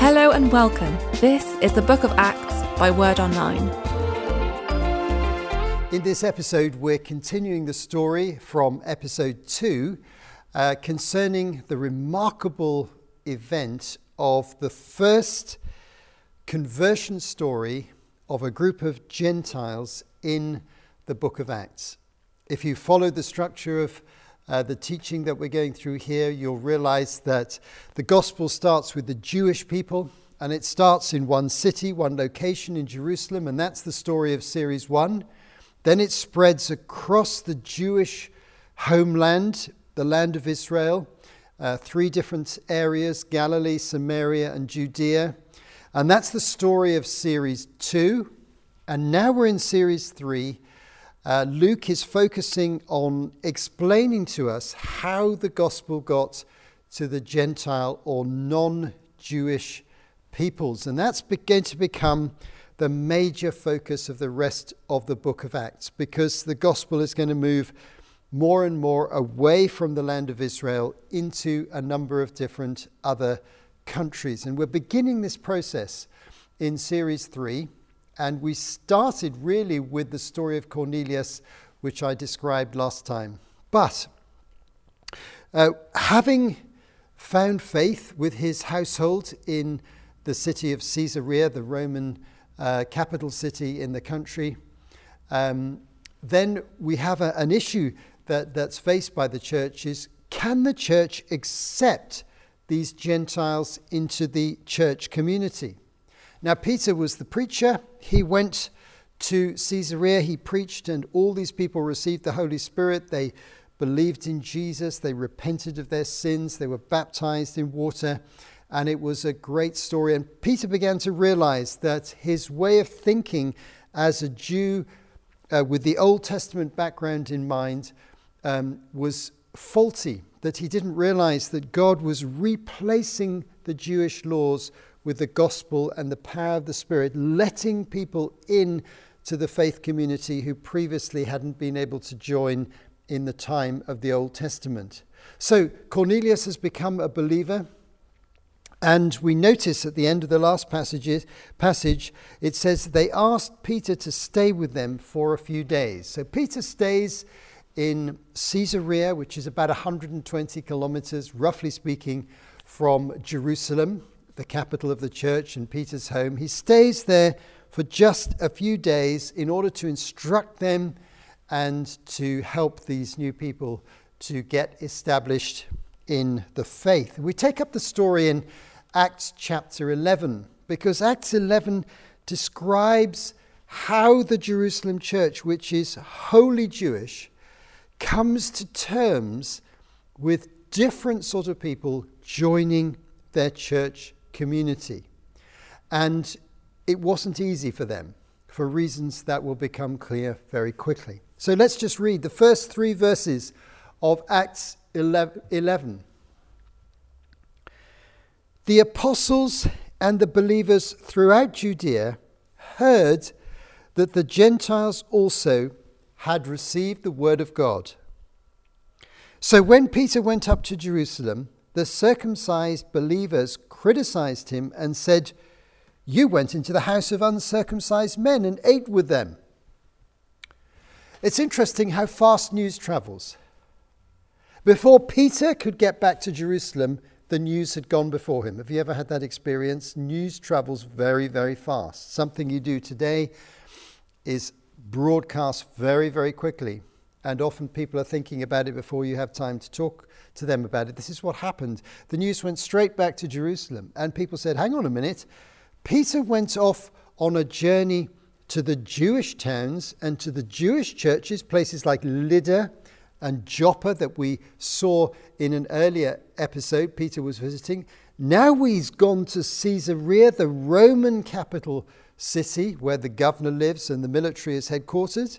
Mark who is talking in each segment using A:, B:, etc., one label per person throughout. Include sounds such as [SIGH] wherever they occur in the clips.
A: Hello and welcome. This is the Book of Acts by Word Online.
B: In this episode, we're continuing the story from episode two uh, concerning the remarkable event of the first conversion story of a group of Gentiles in the book of Acts. If you follow the structure of uh, the teaching that we're going through here, you'll realize that the gospel starts with the Jewish people and it starts in one city, one location in Jerusalem, and that's the story of series one. Then it spreads across the Jewish homeland, the land of Israel, uh, three different areas Galilee, Samaria, and Judea. And that's the story of series two. And now we're in series three uh, Luke is focusing on explaining to us how the gospel got to the Gentile or non Jewish peoples. And that's going to become the major focus of the rest of the book of Acts because the gospel is going to move more and more away from the land of Israel into a number of different other countries. And we're beginning this process in series three. And we started really with the story of Cornelius, which I described last time. But uh, having found faith with his household in the city of Caesarea, the Roman uh, capital city in the country, um, then we have a, an issue that, that's faced by the church is can the church accept these Gentiles into the church community? Now, Peter was the preacher. He went to Caesarea, he preached, and all these people received the Holy Spirit. They believed in Jesus, they repented of their sins, they were baptized in water, and it was a great story. And Peter began to realize that his way of thinking as a Jew uh, with the Old Testament background in mind um, was faulty, that he didn't realize that God was replacing the Jewish laws with the gospel and the power of the Spirit, letting people in to the faith community who previously hadn't been able to join in the time of the Old Testament. So Cornelius has become a believer. And we notice at the end of the last passage, passage, it says they asked Peter to stay with them for a few days. So Peter stays in Caesarea, which is about 120 kilometers, roughly speaking, from Jerusalem the capital of the church and Peter's home. He stays there for just a few days in order to instruct them and to help these new people to get established in the faith. We take up the story in Acts chapter 11 because Acts 11 describes how the Jerusalem church, which is wholly Jewish, comes to terms with different sort of people joining their church community. And it wasn't easy for them for reasons that will become clear very quickly. So let's just read the first three verses of Acts 11. The apostles and the believers throughout Judea heard that the Gentiles also had received the word of God. So when Peter went up to Jerusalem, the circumcised believers criticized him and said, You went into the house of uncircumcised men and ate with them. It's interesting how fast news travels. Before Peter could get back to Jerusalem, the news had gone before him. Have you ever had that experience? News travels very, very fast. Something you do today is broadcast very, very quickly. And often people are thinking about it before you have time to talk to them about it. This is what happened. The news went straight back to Jerusalem, and people said, Hang on a minute. Peter went off on a journey to the Jewish towns and to the Jewish churches, places like Lydda and Joppa that we saw in an earlier episode, Peter was visiting. Now he's gone to Caesarea, the Roman capital city where the governor lives and the military is headquartered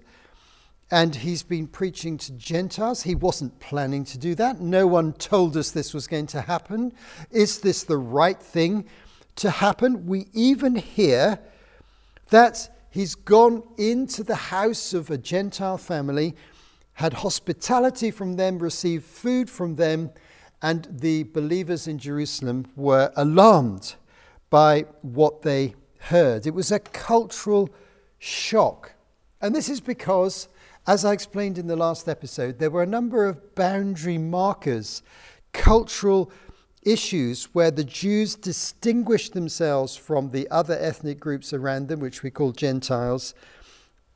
B: and he's been preaching to Gentiles. He wasn't planning to do that. No one told us this was going to happen. Is this the right thing to happen? We even hear that he's gone into the house of a Gentile family, had hospitality from them, received food from them, and the believers in Jerusalem were alarmed by what they heard. It was a cultural shock. And this is because, as I explained in the last episode, there were a number of boundary markers, cultural issues where the Jews distinguished themselves from the other ethnic groups around them, which we call Gentiles,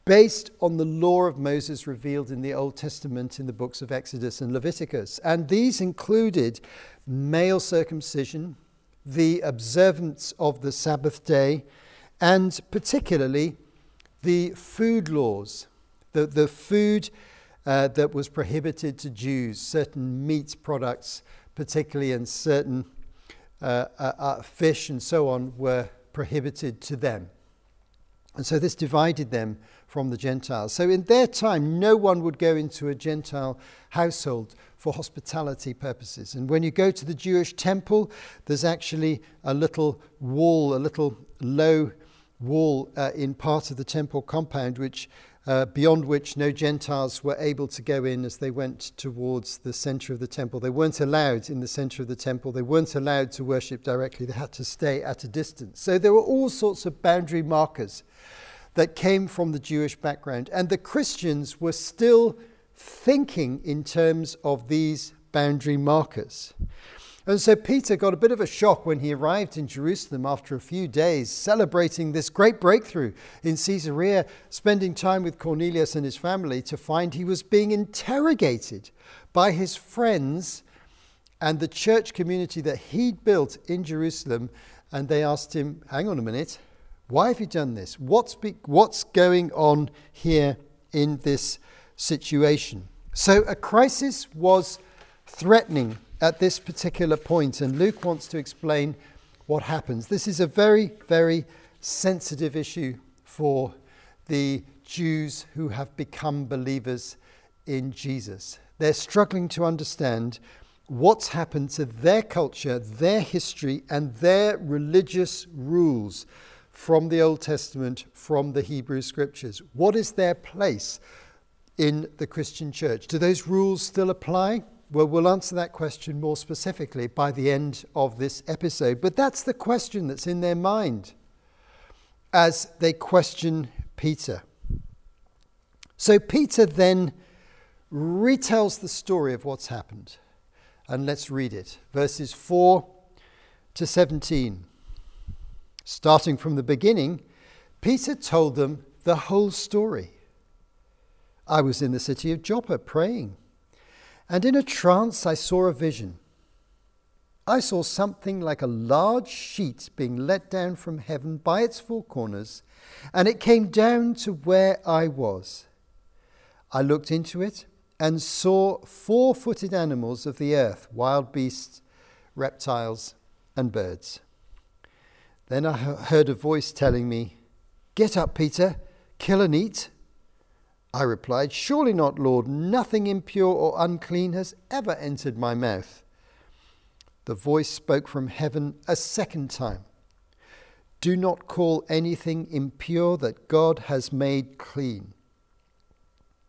B: based on the law of Moses revealed in the Old Testament in the books of Exodus and Leviticus. And these included male circumcision, the observance of the Sabbath day, and particularly the food laws, the, the food uh, that was prohibited to Jews, certain meat products, particularly, and certain uh, uh, uh, fish and so on were prohibited to them. And so this divided them from the Gentiles. So in their time, no one would go into a Gentile household for hospitality purposes. And when you go to the Jewish temple, there's actually a little wall, a little low wall uh, in part of the temple compound, which uh, beyond which no Gentiles were able to go in as they went towards the center of the temple. They weren't allowed in the center of the temple. They weren't allowed to worship directly. They had to stay at a distance. So there were all sorts of boundary markers that came from the Jewish background. And the Christians were still thinking in terms of these boundary markers. And so Peter got a bit of a shock when he arrived in Jerusalem after a few days celebrating this great breakthrough in Caesarea, spending time with Cornelius and his family to find he was being interrogated by his friends and the church community that he'd built in Jerusalem. And they asked him, Hang on a minute, why have you done this? What's, be- what's going on here in this situation? So a crisis was threatening at this particular point, and Luke wants to explain what happens. This is a very, very sensitive issue for the Jews who have become believers in Jesus. They're struggling to understand what's happened to their culture, their history, and their religious rules from the Old Testament, from the Hebrew Scriptures. What is their place in the Christian church? Do those rules still apply? Well, we'll answer that question more specifically by the end of this episode. But that's the question that's in their mind as they question Peter. So Peter then retells the story of what's happened. And let's read it verses 4 to 17. Starting from the beginning, Peter told them the whole story. I was in the city of Joppa praying and in a trance, I saw a vision. I saw something like a large sheet being let down from heaven by its four corners, and it came down to where I was. I looked into it and saw four footed animals of the earth, wild beasts, reptiles, and birds. Then I heard a voice telling me, Get up, Peter, kill and eat. I replied, Surely not, Lord. Nothing impure or unclean has ever entered my mouth. The voice spoke from heaven a second time Do not call anything impure that God has made clean.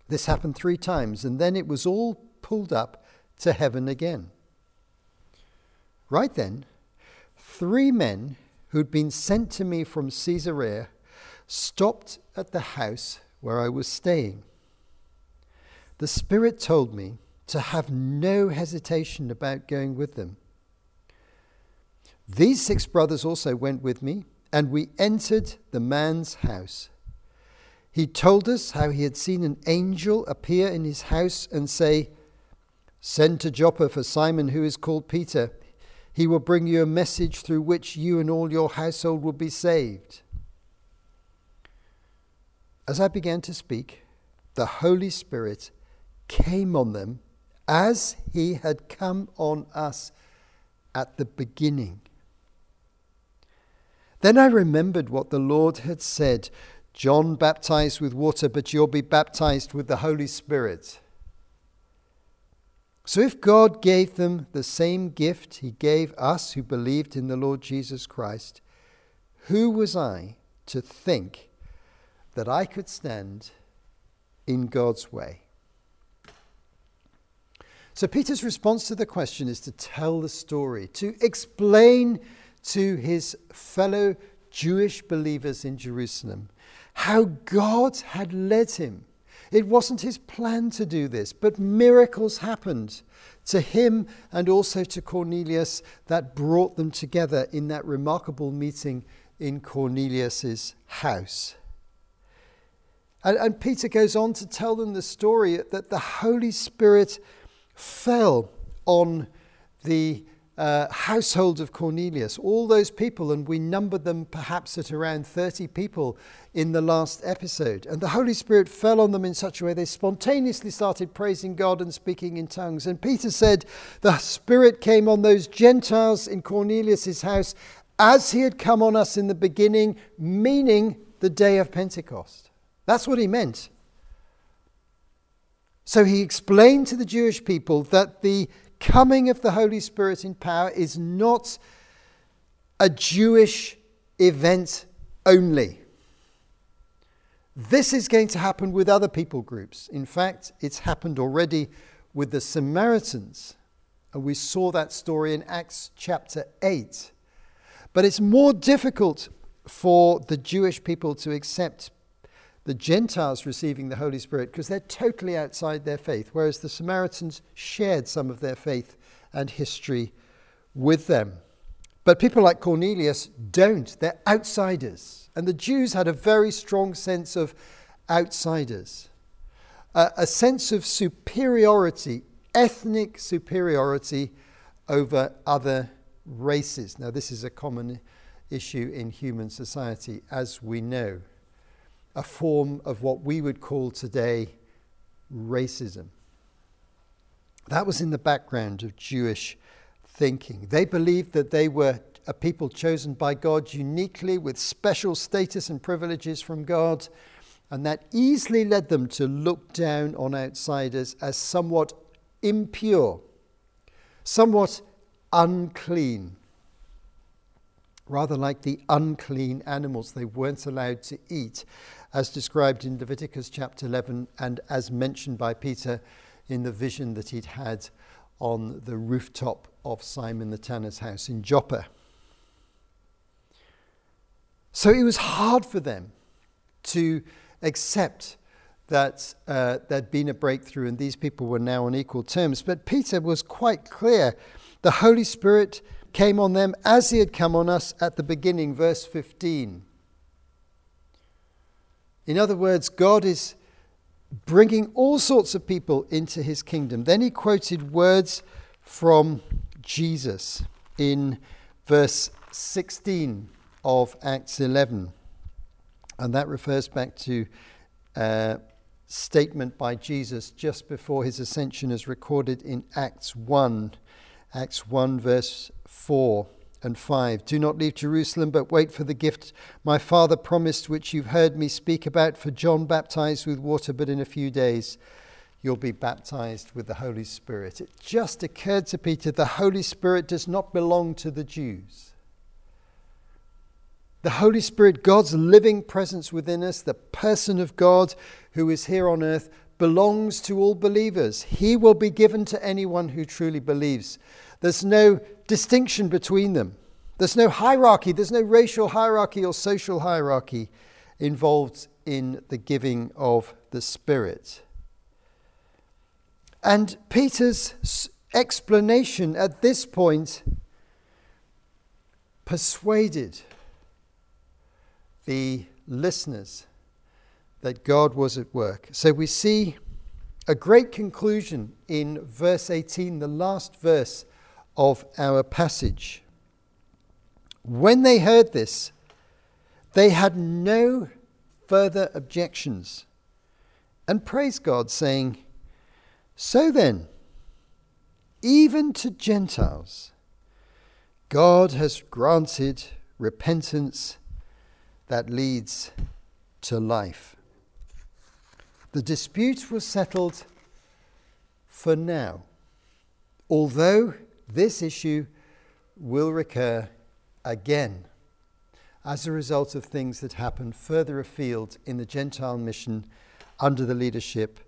B: This happened three times, and then it was all pulled up to heaven again. Right then, three men who'd been sent to me from Caesarea stopped at the house where I was staying. The Spirit told me to have no hesitation about going with them. These six brothers also went with me, and we entered the man's house. He told us how he had seen an angel appear in his house and say, Send to Joppa for Simon, who is called Peter. He will bring you a message through which you and all your household will be saved. As I began to speak, the Holy Spirit came on them as he had come on us at the beginning. Then I remembered what the Lord had said John baptized with water, but you'll be baptized with the Holy Spirit. So, if God gave them the same gift he gave us who believed in the Lord Jesus Christ, who was I to think that I could stand in God's way. So, Peter's response to the question is to tell the story, to explain to his fellow Jewish believers in Jerusalem how God had led him. It wasn't his plan to do this, but miracles happened to him and also to Cornelius that brought them together in that remarkable meeting in Cornelius's house. And, and, Peter goes on to tell them the story that the Holy Spirit fell on the uh, household of Cornelius, all those people, and we numbered them perhaps at around 30 people in the last episode. And the Holy Spirit fell on them in such a way they spontaneously started praising God and speaking in tongues. And Peter said, The Spirit came on those Gentiles in Cornelius' house as he had come on us in the beginning, meaning the day of Pentecost. That's what he meant. So he explained to the Jewish people that the coming of the Holy Spirit in power is not a Jewish event only. This is going to happen with other people groups. In fact, it's happened already with the Samaritans. And we saw that story in Acts chapter 8. But it's more difficult for the Jewish people to accept the Gentiles receiving the Holy Spirit because they're totally outside their faith, whereas the Samaritans shared some of their faith and history with them. But people like Cornelius don't, they're outsiders. And the Jews had a very strong sense of outsiders, a, a sense of superiority, ethnic superiority over other races. Now, this is a common issue in human society, as we know a form of what we would call today racism. That was in the background of Jewish thinking. They believed that they were a people chosen by God uniquely with special status and privileges from God, and that easily led them to look down on outsiders as somewhat impure, somewhat unclean, rather like the unclean animals they weren't allowed to eat as described in Leviticus chapter 11 and as mentioned by Peter in the vision that he'd had on the rooftop of Simon the tanner's house in Joppa. So it was hard for them to accept that uh, there'd been a breakthrough and these people were now on equal terms. But Peter was quite clear. The Holy Spirit came on them as he had come on us at the beginning, verse 15. In other words, God is bringing all sorts of people into his kingdom. Then he quoted words from Jesus in verse 16 of Acts 11. And that refers back to a statement by Jesus just before his ascension, as recorded in Acts 1, Acts 1, verse 4 and 5. Do not leave Jerusalem, but wait for the gift my Father promised, which you've heard me speak about. For John baptized with water, but in a few days you'll be baptized with the Holy Spirit. It just occurred to Peter the Holy Spirit does not belong to the Jews. The Holy Spirit, God's living presence within us, the person of God who is here on earth, belongs to all believers. He will be given to anyone who truly believes. There's no distinction between them. There's no hierarchy, there's no racial hierarchy or social hierarchy involved in the giving of the Spirit. And Peter's explanation at this point persuaded the listeners that God was at work. So we see a great conclusion in verse 18, the last verse of our passage. When they heard this, they had no further objections and praised God, saying, So then, even to Gentiles, God has granted repentance that leads to life. The dispute was settled for now, although this issue will recur again as a result of things that happen further afield in the Gentile mission under the leadership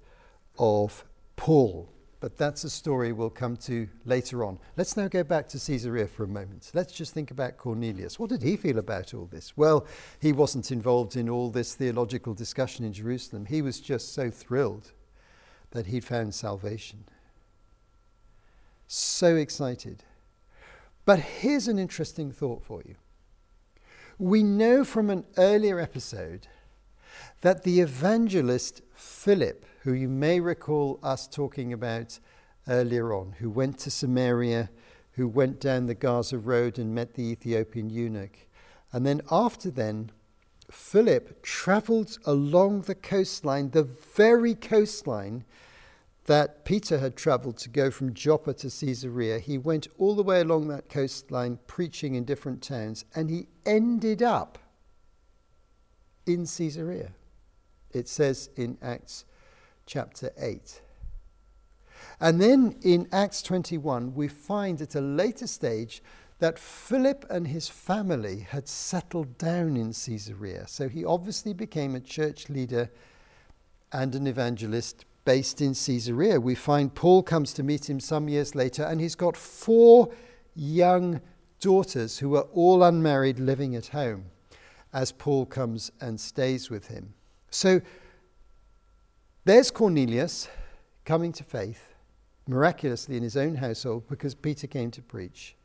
B: of Paul. but that's a story we'll come to later on. Let's now go back to Caesarea for a moment. Let's just think about Cornelius. What did he feel about all this? Well, he wasn't involved in all this theological discussion in Jerusalem. He was just so thrilled that he'd found salvation. So excited. But here's an interesting thought for you. We know from an earlier episode that the evangelist Philip, who you may recall us talking about earlier on, who went to Samaria, who went down the Gaza road and met the Ethiopian eunuch, and then after then, Philip traveled along the coastline, the very coastline that Peter had traveled to go from Joppa to Caesarea. He went all the way along that coastline preaching in different towns, and he ended up in Caesarea. It says in Acts chapter 8. And then in Acts 21, we find at a later stage that Philip and his family had settled down in Caesarea. So he obviously became a church leader and an evangelist based in Caesarea. We find Paul comes to meet him some years later, and he's got four young daughters who are all unmarried living at home as Paul comes and stays with him. So there's Cornelius coming to faith miraculously in his own household because Peter came to preach.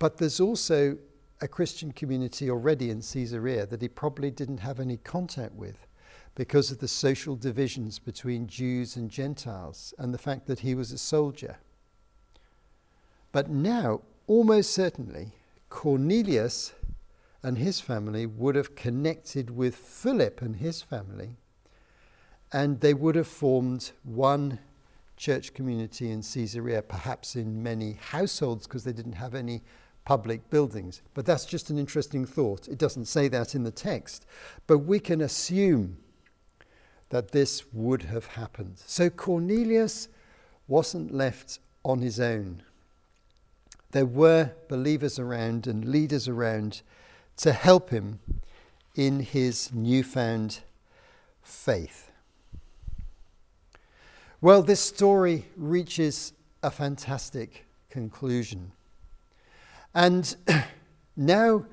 B: But there's also a Christian community already in Caesarea that he probably didn't have any contact with because of the social divisions between Jews and Gentiles and the fact that he was a soldier. But now, almost certainly, Cornelius and his family would have connected with Philip and his family, and they would have formed one church community in Caesarea, perhaps in many households because they didn't have any public buildings. But that's just an interesting thought. It doesn't say that in the text, but we can assume that this would have happened. So Cornelius wasn't left on his own. There were believers around and leaders around to help him in his newfound faith. Well, this story reaches a fantastic conclusion. And [CLEARS THROAT] now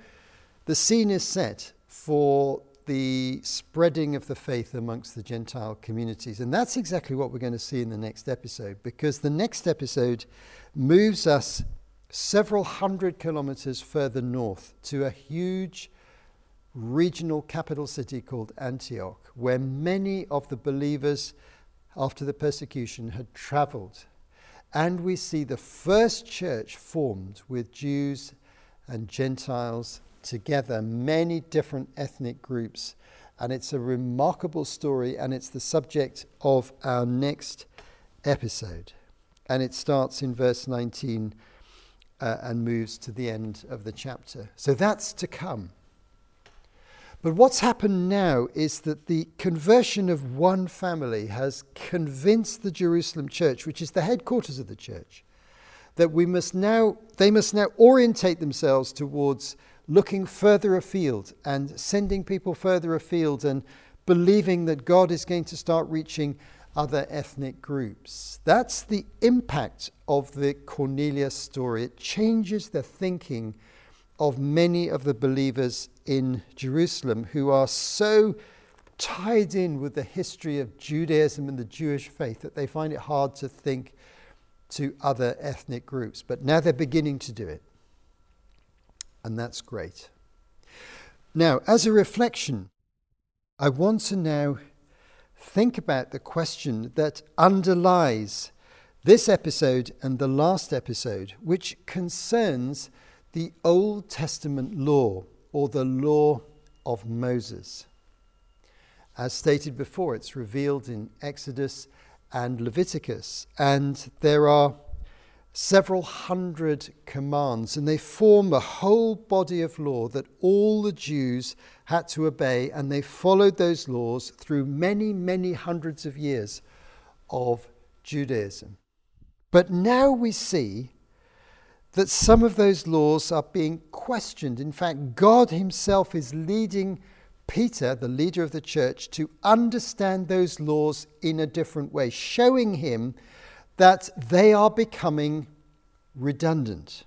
B: the scene is set for the spreading of the faith amongst the Gentile communities. And that's exactly what we're going to see in the next episode, because the next episode moves us several hundred kilometers further north to a huge regional capital city called Antioch, where many of the believers after the persecution had traveled. And we see the first church formed with Jews and Gentiles together many different ethnic groups. And it's a remarkable story, and it's the subject of our next episode. And it starts in verse 19 uh, and moves to the end of the chapter. So that's to come. But what's happened now is that the conversion of one family has convinced the Jerusalem church, which is the headquarters of the church, that we must now, they must now orientate themselves towards looking further afield and sending people further afield and believing that God is going to start reaching other ethnic groups. That's the impact of the Cornelius story. It changes the thinking of many of the believers in Jerusalem who are so tied in with the history of Judaism and the Jewish faith that they find it hard to think to other ethnic groups. But now they're beginning to do it and that's great. Now, as a reflection, I want to now think about the question that underlies this episode and the last episode, which concerns the Old Testament law or the law of Moses. As stated before, it's revealed in Exodus and Leviticus, and there are several hundred commands, and they form a whole body of law that all the Jews had to obey, and they followed those laws through many, many hundreds of years of Judaism. But now we see that some of those laws are being questioned. In fact, God Himself is leading Peter, the leader of the church, to understand those laws in a different way, showing him that they are becoming redundant.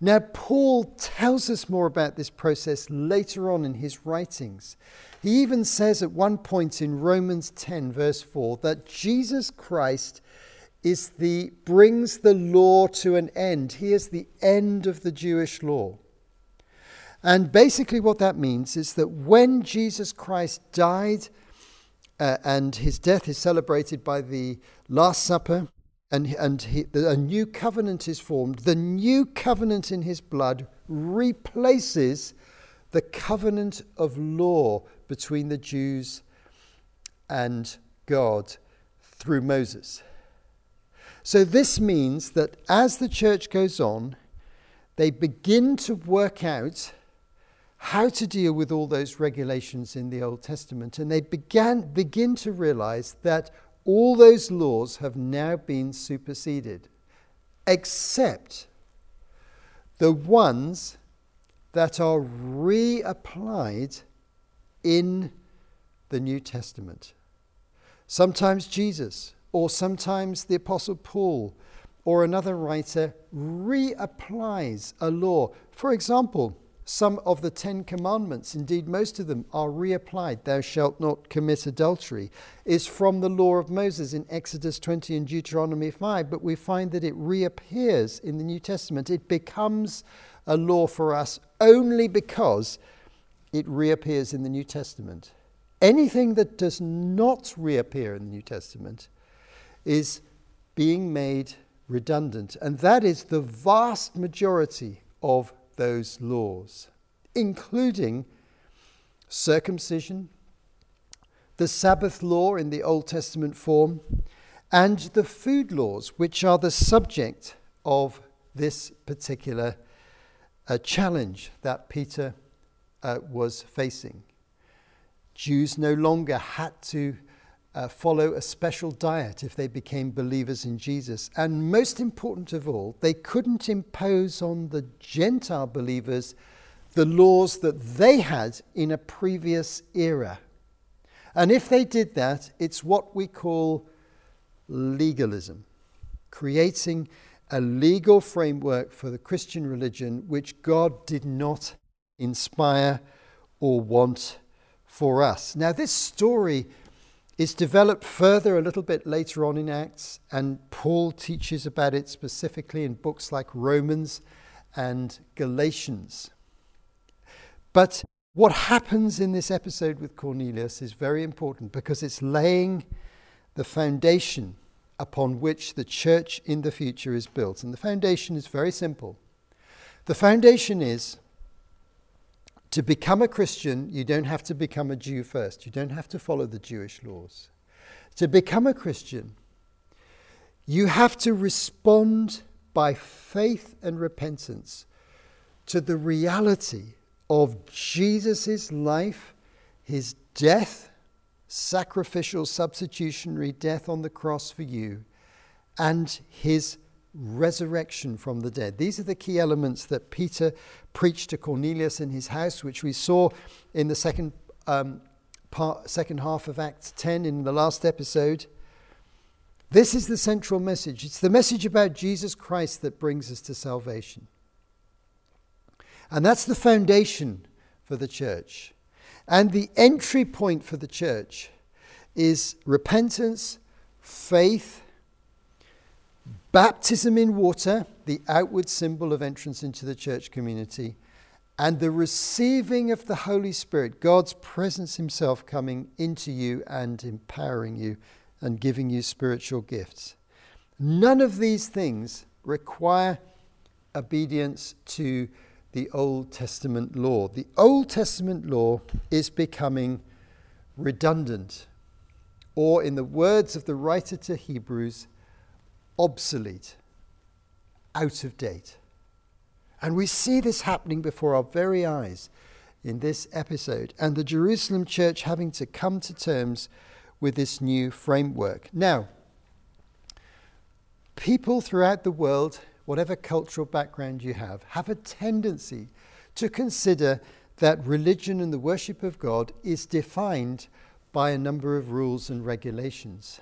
B: Now, Paul tells us more about this process later on in his writings. He even says at one point in Romans 10, verse 4, that Jesus Christ is the, brings the law to an end. He is the end of the Jewish law. And basically, what that means is that when Jesus Christ died uh, and his death is celebrated by the Last Supper, and, and he, a new covenant is formed, the new covenant in his blood replaces the covenant of law between the Jews and God through Moses. So, this means that as the church goes on, they begin to work out how to deal with all those regulations in the Old Testament. And they began, begin to realize that all those laws have now been superseded, except the ones that are reapplied in the New Testament. Sometimes Jesus, or sometimes the Apostle Paul, or another writer reapplies a law. For example, some of the Ten Commandments, indeed most of them, are reapplied. Thou shalt not commit adultery, is from the law of Moses in Exodus 20 and Deuteronomy 5, but we find that it reappears in the New Testament. It becomes a law for us only because it reappears in the New Testament. Anything that does not reappear in the New Testament is being made redundant, and that is the vast majority of those laws, including circumcision, the Sabbath law in the Old Testament form, and the food laws, which are the subject of this particular uh, challenge that Peter uh, was facing. Jews no longer had to uh, follow a special diet if they became believers in Jesus. And most important of all, they couldn't impose on the Gentile believers the laws that they had in a previous era. And if they did that, it's what we call legalism, creating a legal framework for the Christian religion which God did not inspire or want for us. Now, this story is developed further a little bit later on in Acts, and Paul teaches about it specifically in books like Romans and Galatians. But what happens in this episode with Cornelius is very important because it's laying the foundation upon which the church in the future is built. And the foundation is very simple. The foundation is to become a Christian, you don't have to become a Jew first. You don't have to follow the Jewish laws. To become a Christian, you have to respond by faith and repentance to the reality of Jesus' life, his death, sacrificial, substitutionary death on the cross for you, and his resurrection from the dead. These are the key elements that Peter preached to Cornelius in his house, which we saw in the second, um, part, second half of Acts 10 in the last episode. This is the central message. It's the message about Jesus Christ that brings us to salvation. And that's the foundation for the church. And the entry point for the church is repentance, faith, baptism in water, the outward symbol of entrance into the church community, and the receiving of the Holy Spirit, God's presence Himself coming into you and empowering you and giving you spiritual gifts. None of these things require obedience to the Old Testament law. The Old Testament law is becoming redundant, or in the words of the writer to Hebrews, obsolete, out of date. And we see this happening before our very eyes in this episode, and the Jerusalem church having to come to terms with this new framework. Now, people throughout the world, whatever cultural background you have, have a tendency to consider that religion and the worship of God is defined by a number of rules and regulations.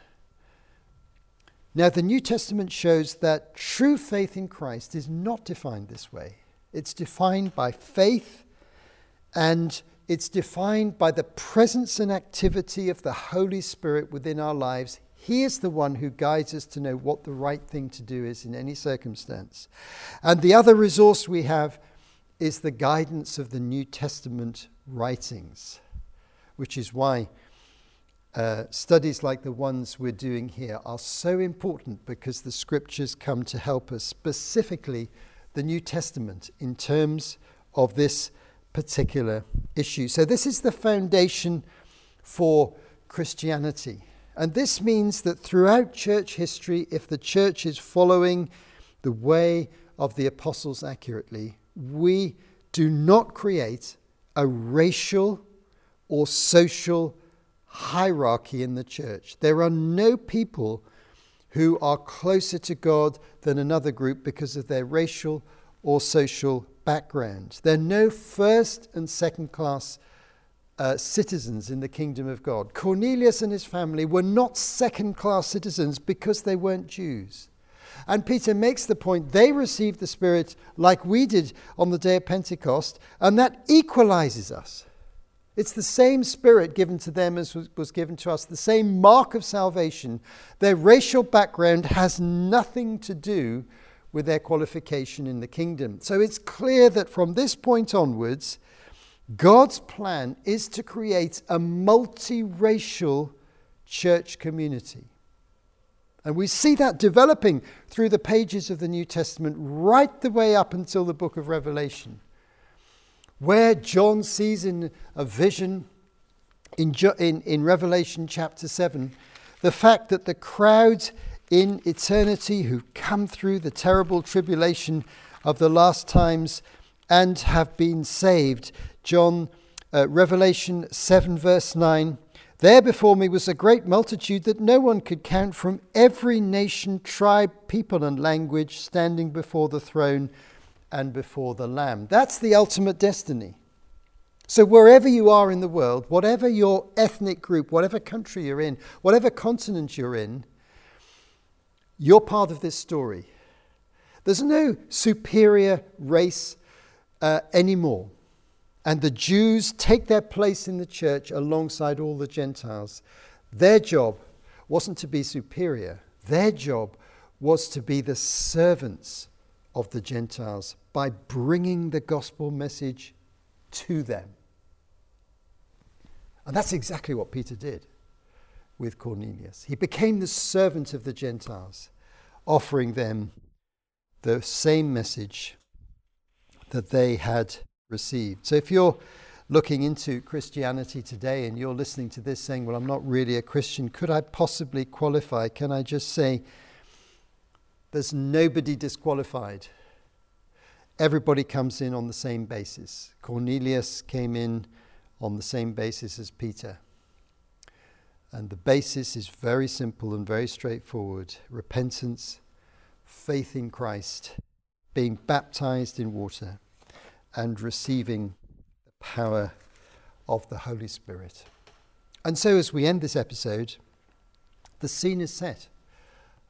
B: Now, the New Testament shows that true faith in Christ is not defined this way. It's defined by faith and it's defined by the presence and activity of the Holy Spirit within our lives. He is the one who guides us to know what the right thing to do is in any circumstance. And the other resource we have is the guidance of the New Testament writings, which is why uh, studies like the ones we're doing here are so important because the scriptures come to help us, specifically the New Testament, in terms of this particular issue. So, this is the foundation for Christianity. And this means that throughout church history, if the church is following the way of the apostles accurately, we do not create a racial or social hierarchy in the church. There are no people who are closer to God than another group because of their racial or social background. There are no first and second class uh, citizens in the kingdom of God. Cornelius and his family were not second class citizens because they weren't Jews. And Peter makes the point they received the Spirit like we did on the day of Pentecost, and that equalizes us. It's the same spirit given to them as was given to us, the same mark of salvation. Their racial background has nothing to do with their qualification in the kingdom. So it's clear that from this point onwards, God's plan is to create a multiracial church community. And we see that developing through the pages of the New Testament right the way up until the book of Revelation where John sees in a vision in, in, in Revelation chapter 7 the fact that the crowds in eternity who come through the terrible tribulation of the last times and have been saved. John, uh, Revelation 7, verse 9. There before me was a great multitude that no one could count from every nation, tribe, people, and language standing before the throne and before the Lamb. That's the ultimate destiny. So, wherever you are in the world, whatever your ethnic group, whatever country you're in, whatever continent you're in, you're part of this story. There's no superior race uh, anymore. And the Jews take their place in the church alongside all the Gentiles. Their job wasn't to be superior, their job was to be the servants of the Gentiles by bringing the gospel message to them. And that's exactly what Peter did with Cornelius. He became the servant of the Gentiles, offering them the same message that they had received. So if you're looking into Christianity today and you're listening to this saying, Well, I'm not really a Christian, could I possibly qualify? Can I just say, there's nobody disqualified everybody comes in on the same basis. Cornelius came in on the same basis as Peter. And the basis is very simple and very straightforward repentance, faith in Christ, being baptized in water, and receiving the power of the Holy Spirit. And so, as we end this episode, the scene is set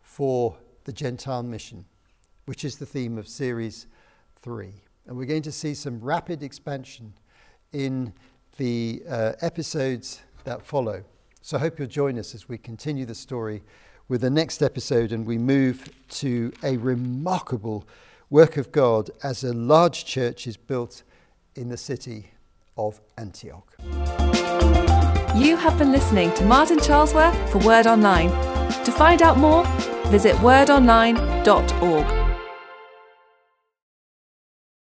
B: for the Gentile mission, which is the theme of series 3. And we're going to see some rapid expansion in the uh, episodes that follow. So I hope you'll join us as we continue the story with the next episode and we move to a remarkable work of God as a large church is built in the city of Antioch.
A: You have been listening to Martin Charlesworth for Word Online. To find out more, visit wordonline.org.